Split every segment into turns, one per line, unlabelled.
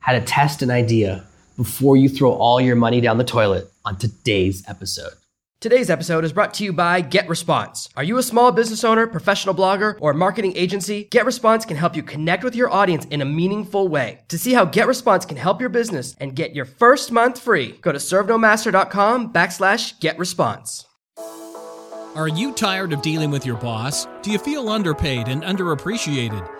how to test an idea before you throw all your money down the toilet on today's episode.
Today's episode is brought to you by GetResponse. Are you a small business owner, professional blogger, or marketing agency? GetResponse can help you connect with your audience in a meaningful way. To see how GetResponse can help your business and get your first month free, go to servenomaster.com backslash GetResponse.
Are you tired of dealing with your boss? Do you feel underpaid and underappreciated?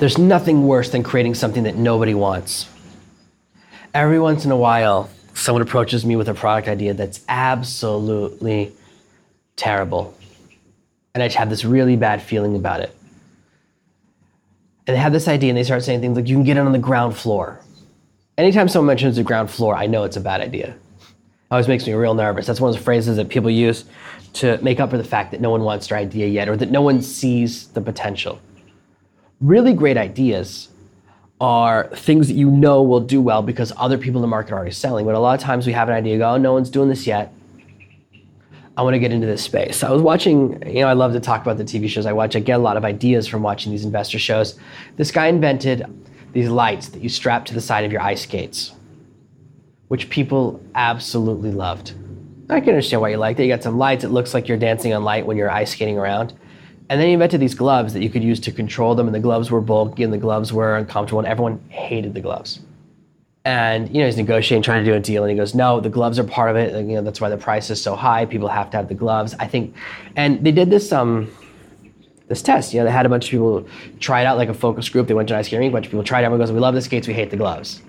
There's nothing worse than creating something that nobody wants. Every once in a while, someone approaches me with a product idea that's absolutely terrible. And I just have this really bad feeling about it. And they have this idea and they start saying things like, you can get it on the ground floor. Anytime someone mentions the ground floor, I know it's a bad idea. It always makes me real nervous. That's one of those phrases that people use to make up for the fact that no one wants their idea yet or that no one sees the potential really great ideas are things that you know will do well because other people in the market are already selling. But a lot of times we have an idea, go, oh, no one's doing this yet. I want to get into this space. I was watching, you know, I love to talk about the TV shows I watch. I get a lot of ideas from watching these investor shows. This guy invented these lights that you strap to the side of your ice skates, which people absolutely loved. I can understand why you like that. You got some lights, it looks like you're dancing on light when you're ice skating around. And then he invented these gloves that you could use to control them, and the gloves were bulky and the gloves were uncomfortable, and everyone hated the gloves. And you know he's negotiating, trying to do a deal, and he goes, "No, the gloves are part of it. You know that's why the price is so high. People have to have the gloves." I think, and they did this um, this test. You know, they had a bunch of people try it out like a focus group. They went to an ice skating. A bunch of people tried it. Everyone goes, "We love the skates. We hate the gloves."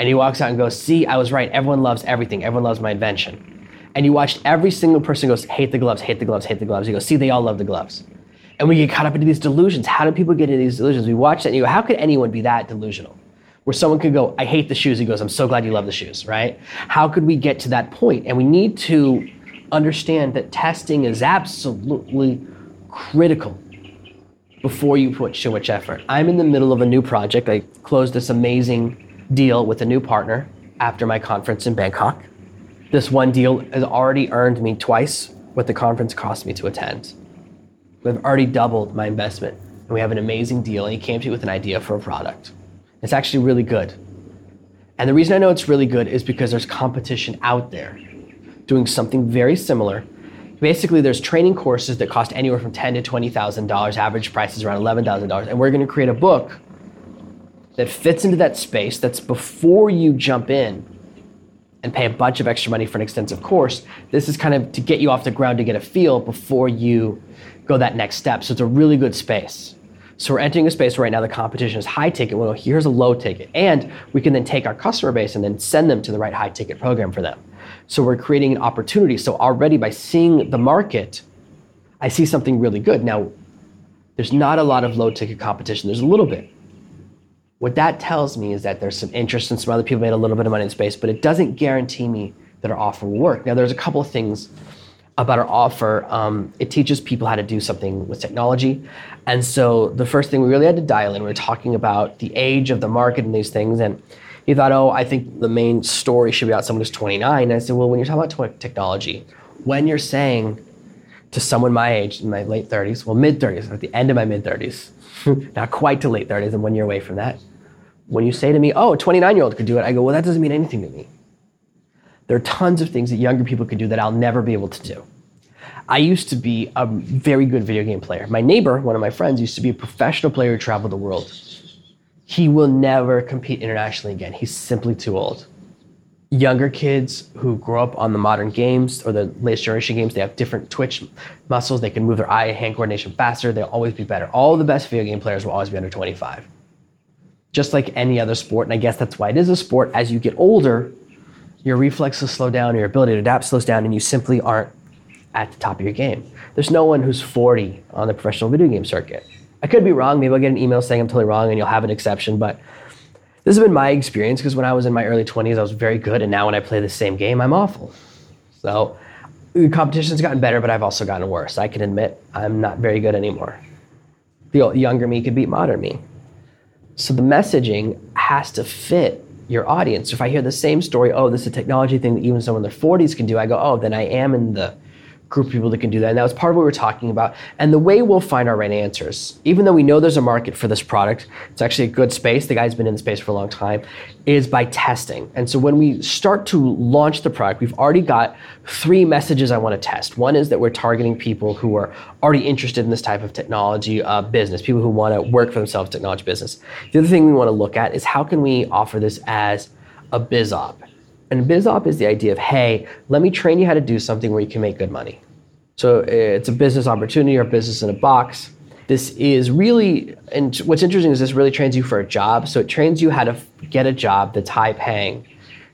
And he walks out and goes, "See, I was right. Everyone loves everything. Everyone loves my invention." And you watched every single person goes, "Hate the gloves. Hate the gloves. Hate the gloves." He goes, "See, they all love the gloves." And we get caught up into these delusions. How do people get into these delusions? We watch that and you go, how could anyone be that delusional? Where someone could go, I hate the shoes. He goes, I'm so glad you love the shoes, right? How could we get to that point? And we need to understand that testing is absolutely critical before you put so much effort. I'm in the middle of a new project. I closed this amazing deal with a new partner after my conference in Bangkok. This one deal has already earned me twice what the conference cost me to attend. We've already doubled my investment and we have an amazing deal. And he came to me with an idea for a product. It's actually really good. And the reason I know it's really good is because there's competition out there doing something very similar. Basically, there's training courses that cost anywhere from ten to twenty thousand dollars. Average price is around eleven thousand dollars, and we're going to create a book that fits into that space. That's before you jump in and pay a bunch of extra money for an extensive course. This is kind of to get you off the ground to get a feel before you go that next step. So it's a really good space. So we're entering a space where right now the competition is high ticket. Well, here's a low ticket. And we can then take our customer base and then send them to the right high ticket program for them. So we're creating an opportunity. So already by seeing the market, I see something really good. Now, there's not a lot of low ticket competition. There's a little bit. What that tells me is that there's some interest and some other people made a little bit of money in space, but it doesn't guarantee me that our offer will work. Now, there's a couple of things about our offer, um, it teaches people how to do something with technology. And so the first thing we really had to dial in, we were talking about the age of the market and these things. And he thought, oh, I think the main story should be about someone who's 29. And I said, well, when you're talking about technology, when you're saying to someone my age, in my late 30s, well, mid 30s, at the end of my mid 30s, not quite to late 30s, and one year away from that, when you say to me, oh, a 29 year old could do it, I go, well, that doesn't mean anything to me. There are tons of things that younger people could do that I'll never be able to do. I used to be a very good video game player. My neighbor, one of my friends, used to be a professional player who traveled the world. He will never compete internationally again. He's simply too old. Younger kids who grow up on the modern games or the latest generation games, they have different twitch muscles. They can move their eye and hand coordination faster. They'll always be better. All the best video game players will always be under 25. Just like any other sport, and I guess that's why it is a sport. As you get older, your reflexes slow down, your ability to adapt slows down, and you simply aren't at the top of your game. There's no one who's 40 on the professional video game circuit. I could be wrong. Maybe I'll get an email saying I'm totally wrong and you'll have an exception, but This has been my experience because when I was in my early 20s, I was very good, and now when I play the same game, I'm awful. So the competition's gotten better, but I've also gotten worse. I can admit I'm not very good anymore. The younger me could beat modern me. So the messaging has to fit your audience. So if I hear the same story, oh, this is a technology thing that even someone in their 40s can do, I go, oh, then I am in the group of people that can do that. And that was part of what we were talking about. And the way we'll find our right answers, even though we know there's a market for this product, it's actually a good space. The guy's been in the space for a long time, is by testing. And so when we start to launch the product, we've already got three messages I want to test. One is that we're targeting people who are already interested in this type of technology uh, business, people who want to work for themselves, technology business. The other thing we want to look at is how can we offer this as a biz op? And BizOp is the idea of, hey, let me train you how to do something where you can make good money. So eh, it's a business opportunity or business in a box. This is really, and what's interesting is this really trains you for a job. So it trains you how to get a job that's high paying.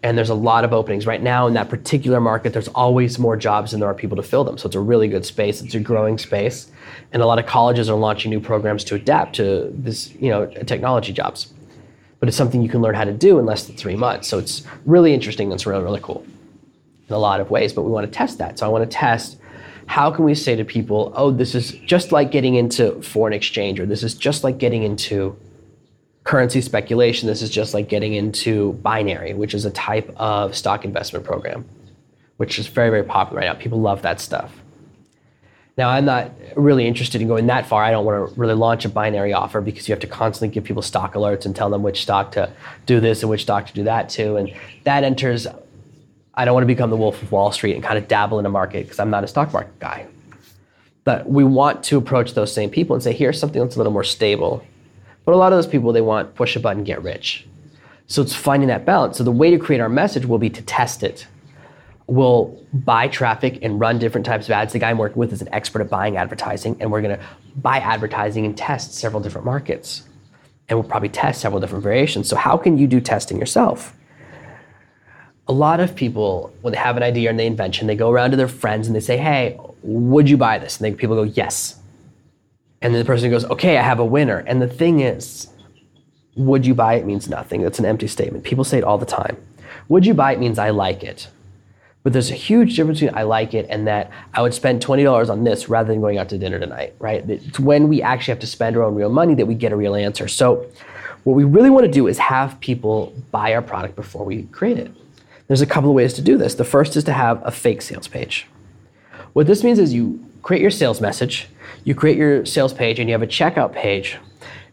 And there's a lot of openings. Right now in that particular market, there's always more jobs than there are people to fill them. So it's a really good space. It's a growing space. And a lot of colleges are launching new programs to adapt to this, you know, technology jobs but it's something you can learn how to do in less than three months. So it's really interesting. It's really, really cool in a lot of ways, but we want to test that. So I want to test how can we say to people, oh, this is just like getting into foreign exchange, or this is just like getting into currency speculation, this is just like getting into binary, which is a type of stock investment program, which is very, very popular right now. People love that stuff. Now, I'm not really interested in going that far. I don't want to really launch a binary offer because you have to constantly give people stock alerts and tell them which stock to do this and which stock to do that to. And that enters, I don't want to become the wolf of Wall Street and kind of dabble in a market because I'm not a stock market guy. But we want to approach those same people and say, here's something that's a little more stable. But a lot of those people, they want push a button, get rich. So it's finding that balance. So the way to create our message will be to test it will buy traffic and run different types of ads. The guy I'm working with is an expert at buying advertising, and we're going to buy advertising and test several different markets. And we'll probably test several different variations. So, how can you do testing yourself? A lot of people, when they have an idea and they invention, they go around to their friends and they say, Hey, would you buy this? And then people go, Yes. And then the person goes, Okay, I have a winner. And the thing is, would you buy it means nothing. That's an empty statement. People say it all the time. Would you buy it means I like it. But there's a huge difference between I like it and that I would spend $20 on this rather than going out to dinner tonight, right? It's when we actually have to spend our own real money that we get a real answer. So, what we really want to do is have people buy our product before we create it. There's a couple of ways to do this. The first is to have a fake sales page. What this means is you create your sales message, you create your sales page, and you have a checkout page.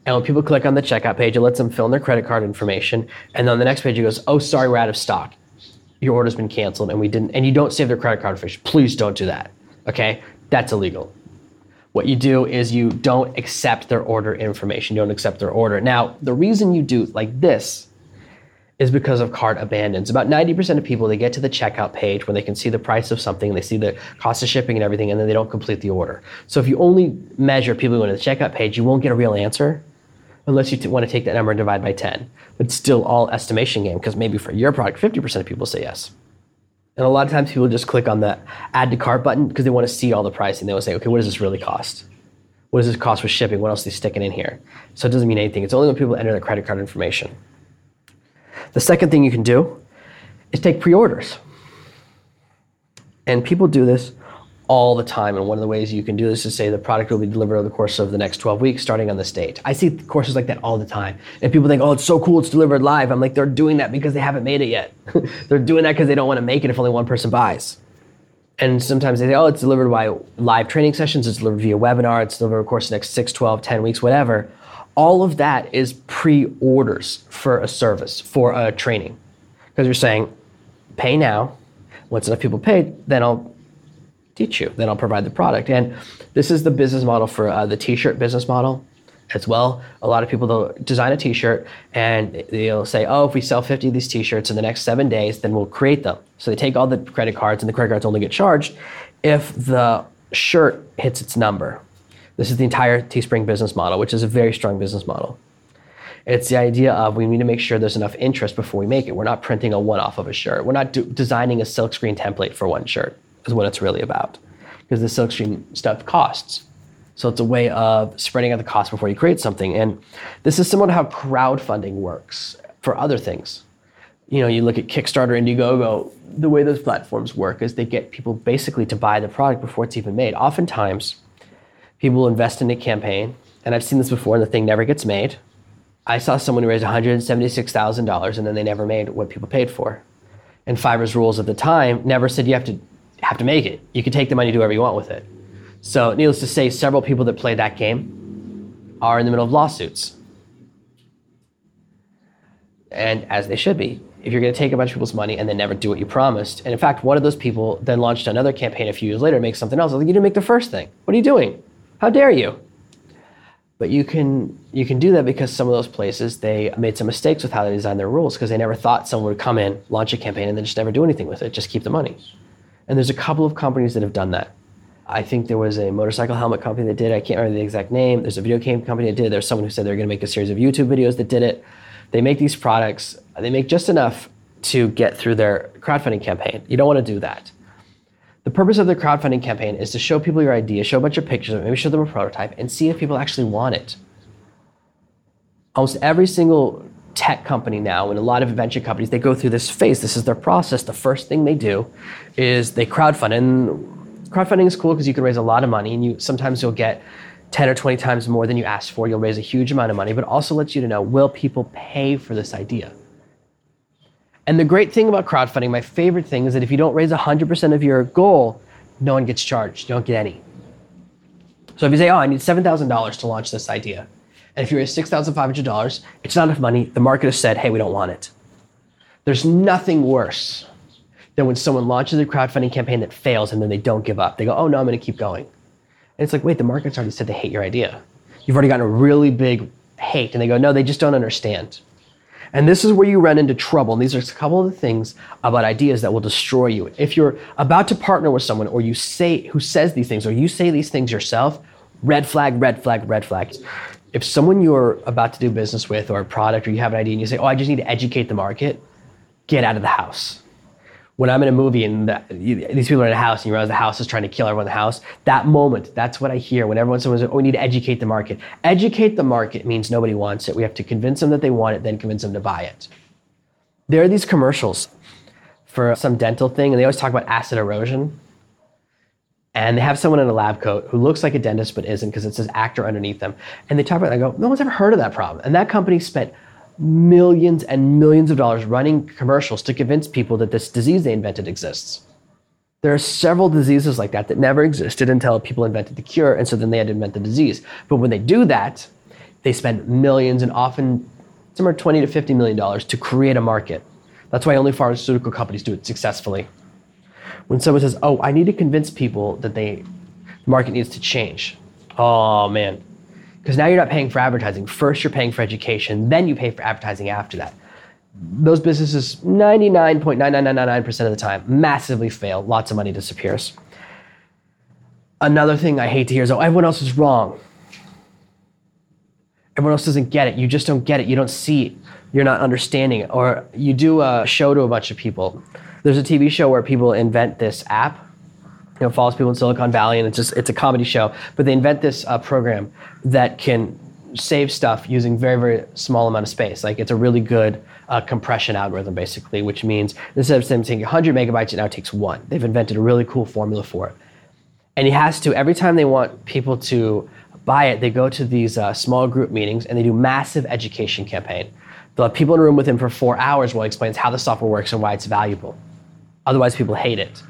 And when people click on the checkout page, it lets them fill in their credit card information. And then on the next page, it goes, Oh, sorry, we're out of stock your order's been canceled and we didn't and you don't save their credit card information. Please don't do that okay? That's illegal. What you do is you don't accept their order information. You don't accept their order. Now the reason you do like this is because of cart abandons. About 90% of people they get to the checkout page when they can see the price of something they see the cost of shipping and everything and then they don't complete the order. So if you only measure people going to the checkout page you won't get a real answer unless you t- want to take that number and divide by 10. But still all estimation game because maybe for your product, 50% of people say yes. And a lot of times people just click on the add to cart button because they want to see all the pricing. They will say, okay, what does this really cost? What does this cost with shipping? What else are they sticking in here? So it doesn't mean anything. It's only when people enter their credit card information. The second thing you can do is take pre orders. And people do this all the time. And one of the ways you can do this is say the product will be delivered over the course of the next 12 weeks, starting on this date. I see courses like that all the time. And people think, oh, it's so cool, it's delivered live. I'm like, they're doing that because they haven't made it yet. they're doing that because they don't want to make it if only one person buys. And sometimes they say, oh, it's delivered by live training sessions, it's delivered via webinar, it's delivered over the course the next 6, 12, 10 weeks, whatever. All of that is pre orders for a service, for a training. Because you're saying, pay now. Once enough people pay, then I'll teach you. Then I'll provide the product. And this is the business model for uh, the t-shirt business model as well. A lot of people they'll design a t-shirt and they'll say, oh, if we sell 50 of these t-shirts in the next seven days, then we'll create them. So they take all the credit cards and the credit cards only get charged if the shirt hits its number. This is the entire Teespring business model, which is a very strong business model. It's the idea of we need to make sure there's enough interest before we make it. We're not printing a one-off of a shirt. We're not do- designing a silkscreen template for one shirt is what it's really about. Because the silkscreen stuff costs. So it's a way of spreading out the cost before you create something. And this is similar to how crowdfunding works for other things. You know, you look at Kickstarter, Indiegogo, the way those platforms work is they get people basically to buy the product before it's even made. Oftentimes, people invest in a campaign, and I've seen this before, and the thing never gets made. I saw someone who raised $176,000 and then they never made what people paid for. And Fiverr's rules at the time never said you have to have to make it. You can take the money, do whatever you want with it. So, needless to say, several people that play that game are in the middle of lawsuits. And as they should be. If you're going to take a bunch of people's money and then never do what you promised, and in fact, one of those people then launched another campaign a few years later to make something else. I was like, you didn't make the first thing. What are you doing? How dare you? But you can you can do that because some of those places they made some mistakes with how they designed their rules because they never thought someone would come in, launch a campaign, and then just never do anything with it, just keep the money. And there's a couple of companies that have done that. I think there was a motorcycle helmet company that did it. I can't remember the exact name. There's a video game company that did. There's someone who said they're going to make a series of YouTube videos that did it. They make these products. They make just enough to get through their crowdfunding campaign. You don't want to do that. The purpose of the crowdfunding campaign is to show people your idea, show a bunch of pictures maybe show them a prototype, and see if people actually want it. Almost every single tech company now and a lot of venture companies, they go through this phase. This is their process. The first thing they do is they crowdfund. And crowdfunding is cool because you can raise a lot of money and you sometimes you'll get 10 or 20 times more than you asked for. You'll raise a huge amount of money, but also lets you to know will people pay for this idea? And the great thing about crowdfunding, my favorite thing, is that if you don't raise 100% of your goal, no one gets charged. You don't get any. So if you say, oh, I need $7,000 to launch this idea, and if you raise $6,500, it's not enough money. The market has said, hey, we don't want it. There's nothing worse than when someone launches a crowdfunding campaign that fails and then they don't give up. They go, oh, no, I'm going to keep going. And it's like, wait, the market's already said they hate your idea. You've already gotten a really big hate. And they go, no, they just don't understand. And this is where you run into trouble. And these are a couple of the things about ideas that will destroy you. If you're about to partner with someone or you say who says these things or you say these things yourself, red flag, red flag, red flag. If someone you're about to do business with or a product or you have an idea and you say, "Oh, I just need to educate the market," get out of the house when I'm in a movie and the, these people are in a house and you realize the house is trying to kill everyone in the house, that moment, that's what I hear when everyone says, oh, we need to educate the market. Educate the market means nobody wants it. We have to convince them that they want it, then convince them to buy it. There are these commercials for some dental thing, and they always talk about acid erosion. And they have someone in a lab coat who looks like a dentist but isn't because it says actor underneath them. And they talk about it, I go, no one's ever heard of that problem. And that company spent millions and millions of dollars running commercials to convince people that this disease they invented exists. There are several diseases like that that never existed until people invented the cure, and so then they had to invent the disease. But when they do that, they spend millions and often somewhere 20 to 50 million dollars to create a market. That's why only pharmaceutical companies do it successfully. When someone says, "Oh, I need to convince people that they the market needs to change," oh man, because now you're not paying for advertising. First, you're paying for education, then you pay for advertising after that. Those businesses, 99.9999% of the time, massively fail. Lots of money disappears. Another thing I hate to hear is, oh, everyone else is wrong. Everyone else doesn't get it. You just don't get it. You don't see it. You're not understanding it. Or you do a show to a bunch of people. There's a TV show where people invent this app you know, follows people in Silicon Valley, and it's just it's a comedy show. But they invent this uh, program that can save stuff using very very small amount of space. Like it's a really good uh, compression algorithm, basically, which means instead of taking 100 megabytes, it now takes one. They've invented a really cool formula for it, and he has to every time they want people to buy it, they go to these uh, small group meetings and they do massive education campaign. They'll have people in a room with him for four hours while he explains how the software works and why it's valuable. Otherwise, people hate it.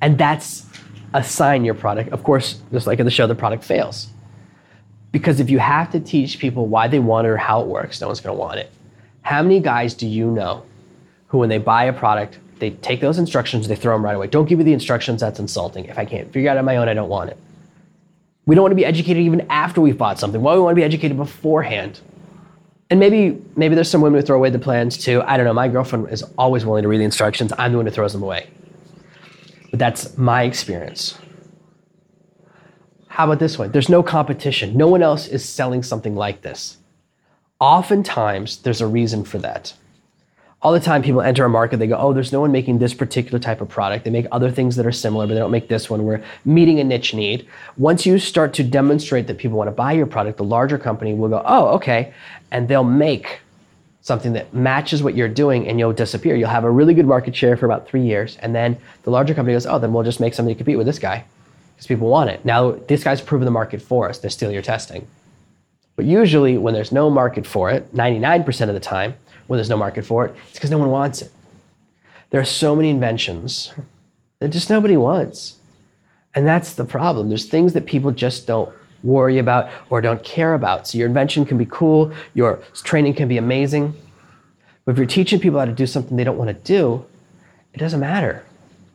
And that's a sign your product, of course, just like in the show, the product fails. Because if you have to teach people why they want it or how it works, no one's gonna want it. How many guys do you know who, when they buy a product, they take those instructions, they throw them right away? Don't give me the instructions, that's insulting. If I can't figure it out on my own, I don't want it. We don't want to be educated even after we've bought something. Why we want to be educated beforehand? And maybe maybe there's some women who throw away the plans too. I don't know. My girlfriend is always willing to read the instructions. I'm the one who throws them away. But that's my experience. How about this one? There's no competition. No one else is selling something like this. Oftentimes, there's a reason for that. All the time, people enter a market, they go, Oh, there's no one making this particular type of product. They make other things that are similar, but they don't make this one. We're meeting a niche need. Once you start to demonstrate that people want to buy your product, the larger company will go, Oh, okay. And they'll make something that matches what you're doing and you'll disappear. You'll have a really good market share for about three years. And then the larger company goes, oh, then we'll just make something to compete with this guy because people want it. Now, this guy's proven the market for us. They steal your testing. But usually, when there's no market for it, 99% of the time, when there's no market for it, it's because no one wants it. There are so many inventions that just nobody wants. And that's the problem. There's things that people just don't worry about or don't care about. So your invention can be cool, your training can be amazing. But if you're teaching people how to do something they don't want to do, it doesn't matter.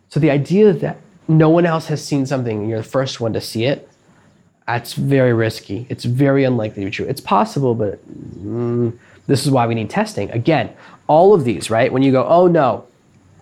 So the idea that no one else has seen something and you're the first one to see it, that's very risky. It's very unlikely to be true. It's possible, but mm, this is why we need testing. Again, all of these, right? When you go, oh no,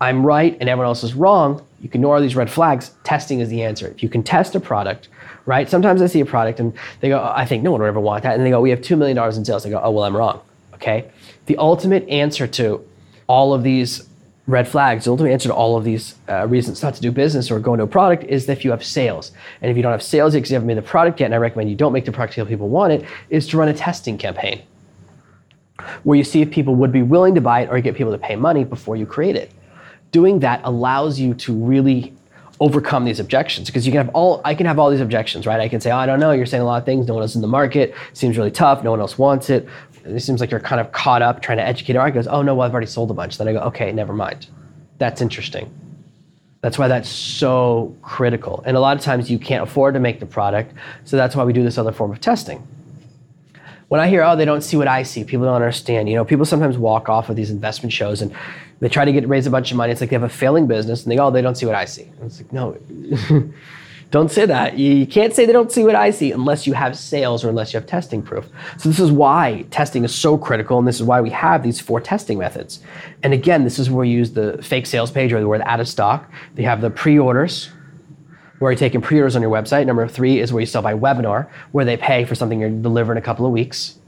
I'm right and everyone else is wrong, you can ignore these red flags. Testing is the answer. If you can test a product, right? Sometimes I see a product and they go, I think no one would ever want that. And they go, we have $2 million in sales. I go, oh, well, I'm wrong. Okay. The ultimate answer to all of these red flags, the ultimate answer to all of these uh, reasons not to do business or go into a product is that if you have sales. And if you don't have sales because you haven't made the product yet, and I recommend you don't make the product until people want it, is to run a testing campaign where you see if people would be willing to buy it or get people to pay money before you create it doing that allows you to really overcome these objections because you can have all I can have all these objections, right? I can say, oh, I don't know, you're saying a lot of things, no one else in the market, seems really tough, no one else wants it. It seems like you're kind of caught up trying to educate our goes, oh no, well, I've already sold a bunch. Then I go, okay, never mind. That's interesting. That's why that's so critical. And a lot of times you can't afford to make the product, so that's why we do this other form of testing. When I hear, oh, they don't see what I see, people don't understand. You know, people sometimes walk off of these investment shows and they try to get raise a bunch of money. It's like they have a failing business and they go, oh, they don't see what I see. And it's like, no, don't say that. You can't say they don't see what I see unless you have sales or unless you have testing proof. So this is why testing is so critical, and this is why we have these four testing methods. And again, this is where we use the fake sales page or the word out of stock. They have the pre-orders, where you're taking pre-orders on your website. Number three is where you sell by webinar, where they pay for something you're delivering in a couple of weeks.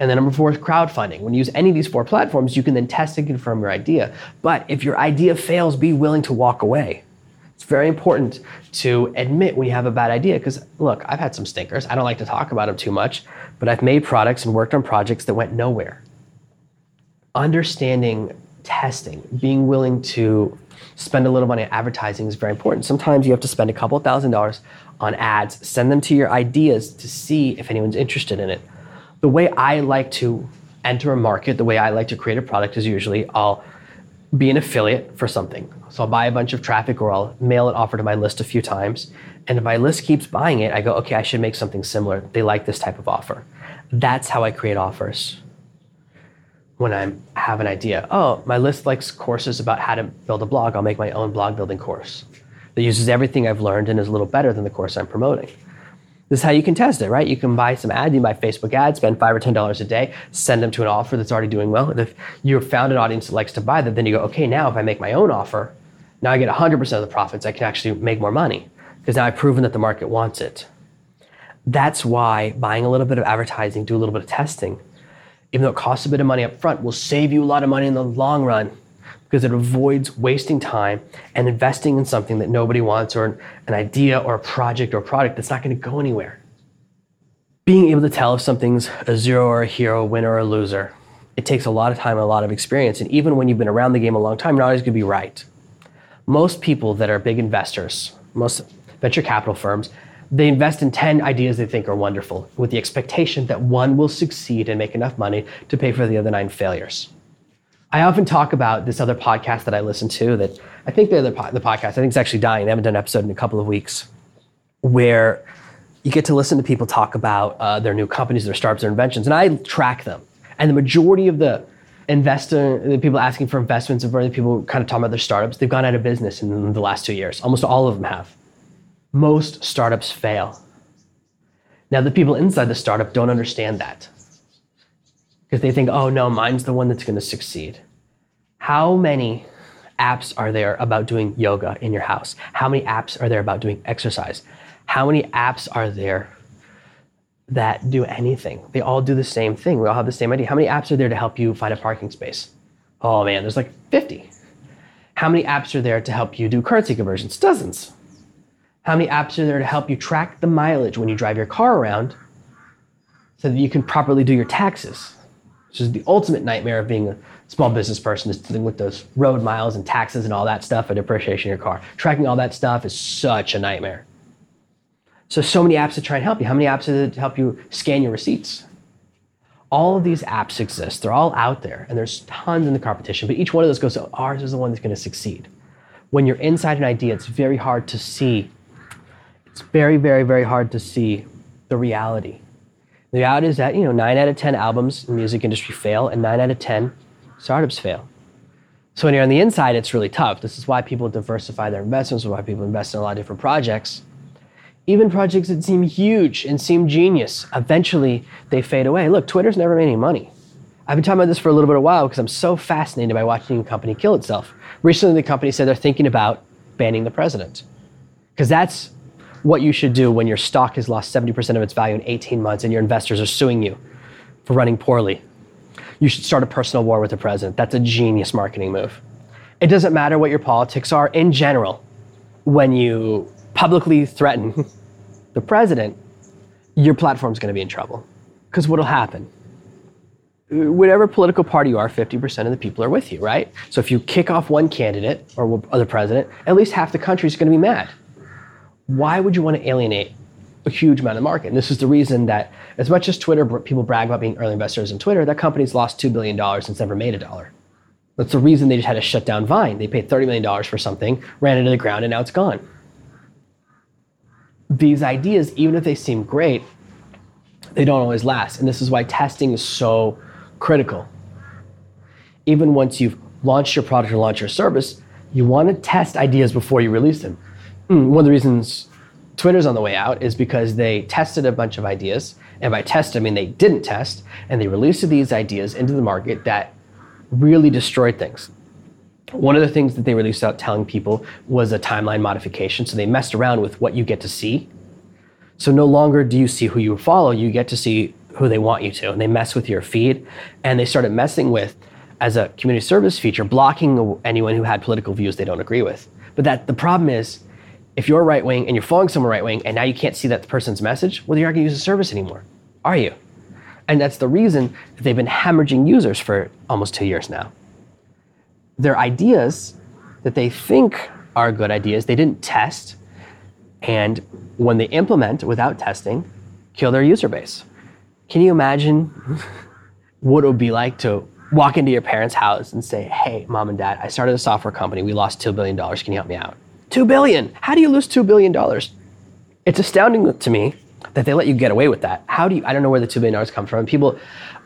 And then number four is crowdfunding. When you use any of these four platforms, you can then test and confirm your idea. But if your idea fails, be willing to walk away. It's very important to admit when you have a bad idea because look, I've had some stinkers. I don't like to talk about them too much, but I've made products and worked on projects that went nowhere. Understanding testing, being willing to spend a little money on advertising is very important. Sometimes you have to spend a couple thousand dollars on ads, send them to your ideas to see if anyone's interested in it the way I like to enter a market, the way I like to create a product is usually I'll be an affiliate for something. So I'll buy a bunch of traffic or I'll mail an offer to my list a few times. And if my list keeps buying it, I go, okay, I should make something similar. They like this type of offer. That's how I create offers. When I have an idea, oh, my list likes courses about how to build a blog, I'll make my own blog building course that uses everything I've learned and is a little better than the course I'm promoting. This is how you can test it, right? You can buy some ads, you buy Facebook ads, spend five or ten dollars a day, send them to an offer that's already doing well. And if you've found an audience that likes to buy that, then you go, okay, now if I make my own offer, now I get 100% of the profits. I can actually make more money because now I've proven that the market wants it. That's why buying a little bit of advertising, do a little bit of testing, even though it costs a bit of money up front, will save you a lot of money in the long run because it avoids wasting time and investing in something that nobody wants or an idea or a project or a product that's not going to go anywhere. Being able to tell if something's a zero or a hero, a winner or a loser, it takes a lot of time and a lot of experience. And even when you've been around the game a long time, you're not always going to be right. Most people that are big investors, most venture capital firms, they invest in 10 ideas they think are wonderful with the expectation that one will succeed and make enough money to pay for the other nine failures. I often talk about this other podcast that I listen to that I think the other po- the podcast I think it's actually dying. They haven't done an episode in a couple of weeks, where you get to listen to people talk about uh, their new companies, their startups, their inventions, and I track them. And the majority of the investor, the people asking for investments, and the people kind of talking about their startups, they've gone out of business in the last two years. Almost all of them have. Most startups fail. Now, the people inside the startup don't understand that because they think, oh no, mine's the one that's going to succeed. How many apps are there about doing yoga in your house? How many apps are there about doing exercise? How many apps are there that do anything? They all do the same thing. We all have the same idea. How many apps are there to help you find a parking space? Oh man, there's like 50. How many apps are there to help you do currency conversions? Dozens. How many apps are there to help you track the mileage when you drive your car around so that you can properly do your taxes? which is the ultimate nightmare of being a small business person is dealing with those road miles and taxes and all that stuff and depreciation of your car. Tracking all that stuff is such a nightmare. So, so many apps to try and help you. How many apps are to help you scan your receipts? All of these apps exist. They're all out there, and there's tons in the competition. But each one of those goes, oh, ours is the one that's going to succeed. When you're inside an idea, it's very hard to see. It's very, very, very hard to see the reality. The reality is that you know nine out of ten albums in the music industry fail, and nine out of ten startups fail. So when you're on the inside, it's really tough. This is why people diversify their investments, why people invest in a lot of different projects. Even projects that seem huge and seem genius, eventually they fade away. Look, Twitter's never made any money. I've been talking about this for a little bit of while because I'm so fascinated by watching a company kill itself. Recently, the company said they're thinking about banning the president. Because that's what you should do when your stock has lost 70% of its value in 18 months and your investors are suing you for running poorly you should start a personal war with the president. That's a genius marketing move. It doesn't matter what your politics are in general. When you publicly threaten the president, your platform's going to be in trouble. Because what'll happen? Whatever political party you are, 50% of the people are with you, right? So if you kick off one candidate or the president, at least half the country is going to be mad. Why would you want to alienate a huge amount of market. And this is the reason that, as much as Twitter people brag about being early investors in Twitter, that company's lost $2 billion and it's never made a dollar. That's the reason they just had to shut down Vine. They paid $30 million for something, ran into the ground, and now it's gone. These ideas, even if they seem great, they don't always last. And this is why testing is so critical. Even once you've launched your product or launched your service, you want to test ideas before you release them. Hmm, one of the reasons Twitter's on the way out is because they tested a bunch of ideas. And by test, I mean they didn't test, and they released these ideas into the market that really destroyed things. One of the things that they released out telling people was a timeline modification. So they messed around with what you get to see. So no longer do you see who you follow, you get to see who they want you to. And they mess with your feed. And they started messing with, as a community service feature, blocking anyone who had political views they don't agree with. But that the problem is if you're right wing and you're following someone right wing and now you can't see that person's message, well, you're not going to use the service anymore, are you? And that's the reason that they've been hemorrhaging users for almost two years now. Their ideas that they think are good ideas, they didn't test. And when they implement without testing, kill their user base. Can you imagine what it would be like to walk into your parents' house and say, Hey, mom and dad, I started a software company. We lost $2 billion. Can you help me out? Two billion. How do you lose two billion dollars? It's astounding to me that they let you get away with that. How do you? I don't know where the two billion dollars come from. People,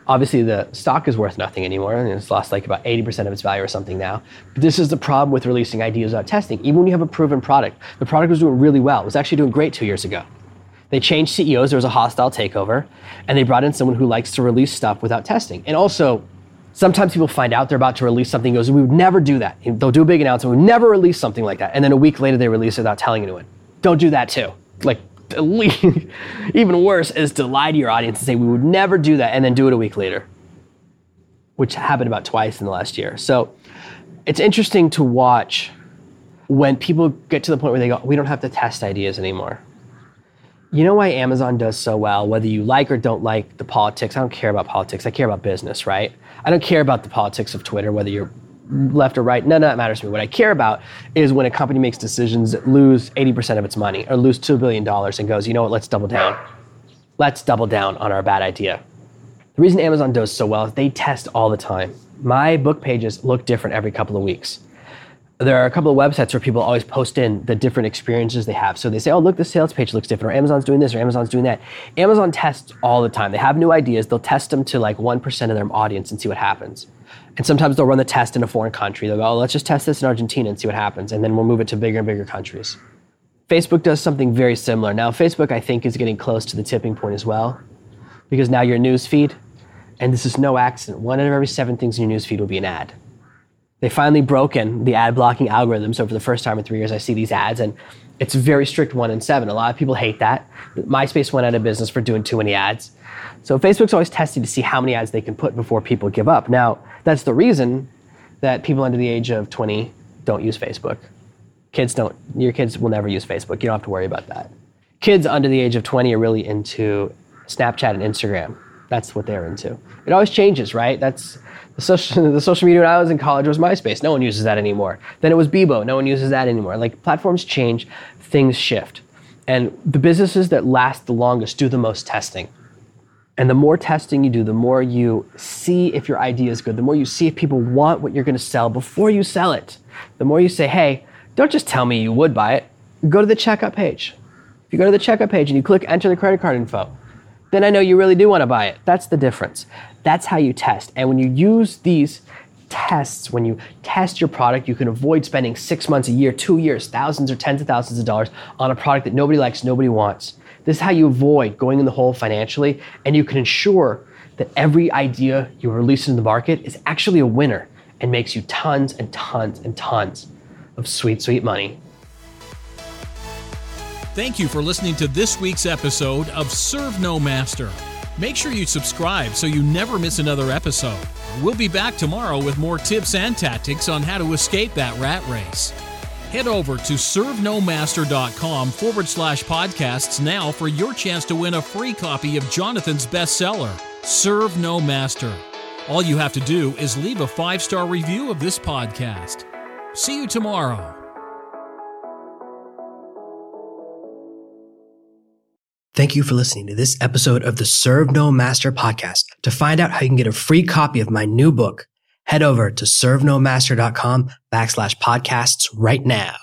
obviously, the stock is worth nothing anymore, and it's lost like about 80% of its value or something now. But this is the problem with releasing ideas without testing. Even when you have a proven product, the product was doing really well. It was actually doing great two years ago. They changed CEOs. There was a hostile takeover, and they brought in someone who likes to release stuff without testing. And also, Sometimes people find out they're about to release something, goes, we would never do that. They'll do a big announcement, we would never release something like that. And then a week later they release it without telling anyone. Don't do that too. Like, even worse is to lie to your audience and say, we would never do that, and then do it a week later, which happened about twice in the last year. So it's interesting to watch when people get to the point where they go, we don't have to test ideas anymore. You know why Amazon does so well, whether you like or don't like the politics? I don't care about politics. I care about business, right? I don't care about the politics of Twitter, whether you're left or right. None of that matters to me. What I care about is when a company makes decisions that lose 80% of its money or lose $2 billion and goes, you know what, let's double down. Let's double down on our bad idea. The reason Amazon does so well is they test all the time. My book pages look different every couple of weeks there are a couple of websites where people always post in the different experiences they have. So they say, oh, look, the sales page looks different, or Amazon's doing this, or Amazon's doing that. Amazon tests all the time. They have new ideas, they'll test them to like 1% of their audience and see what happens. And sometimes they'll run the test in a foreign country. They'll go, oh, let's just test this in Argentina and see what happens. And then we'll move it to bigger and bigger countries. Facebook does something very similar. Now, Facebook, I think, is getting close to the tipping point as well, because now your news feed, and this is no accident, one out of every seven things in your news feed will be an ad they finally broken the ad blocking algorithm. So for the first time in three years, I see these ads, and it's very strict one in seven. A lot of people hate that. MySpace went out of business for doing too many ads. So Facebook's always testing to see how many ads they can put before people give up. Now, that's the reason that people under the age of 20 don't use Facebook. Kids don't, your kids will never use Facebook. You don't have to worry about that. Kids under the age of 20 are really into Snapchat and Instagram. That's what they're into. It always changes, right? That's the social, the social media when I was in college was MySpace. No one uses that anymore. Then it was Bebo. No one uses that anymore. Like platforms change, things shift. And the businesses that last the longest do the most testing. And the more testing you do, the more you see if your idea is good, the more you see if people want what you're going to sell before you sell it. The more you say, hey, don't just tell me you would buy it, go to the checkout page. If you go to the checkout page and you click enter the credit card info, then I know you really do want to buy it. That's the difference. That's how you test. And when you use these tests, when you test your product, you can avoid spending six months, a year, two years, thousands or tens of thousands of dollars on a product that nobody likes, nobody wants. This is how you avoid going in the hole financially, and you can ensure that every idea you release in the market is actually a winner and makes you tons and tons and tons of sweet, sweet money.
Thank you for listening to this week's episode of Serve No Master. Make sure you subscribe so you never miss another episode. We'll be back tomorrow with more tips and tactics on how to escape that rat race. Head over to servenomaster.com forward slash podcasts now for your chance to win a free copy of Jonathan's bestseller, Serve No Master. All you have to do is leave a five star review of this podcast. See you tomorrow.
Thank you for listening to this episode of the Serve No Master podcast. To find out how you can get a free copy of my new book, head over to servenomaster.com backslash podcasts right now.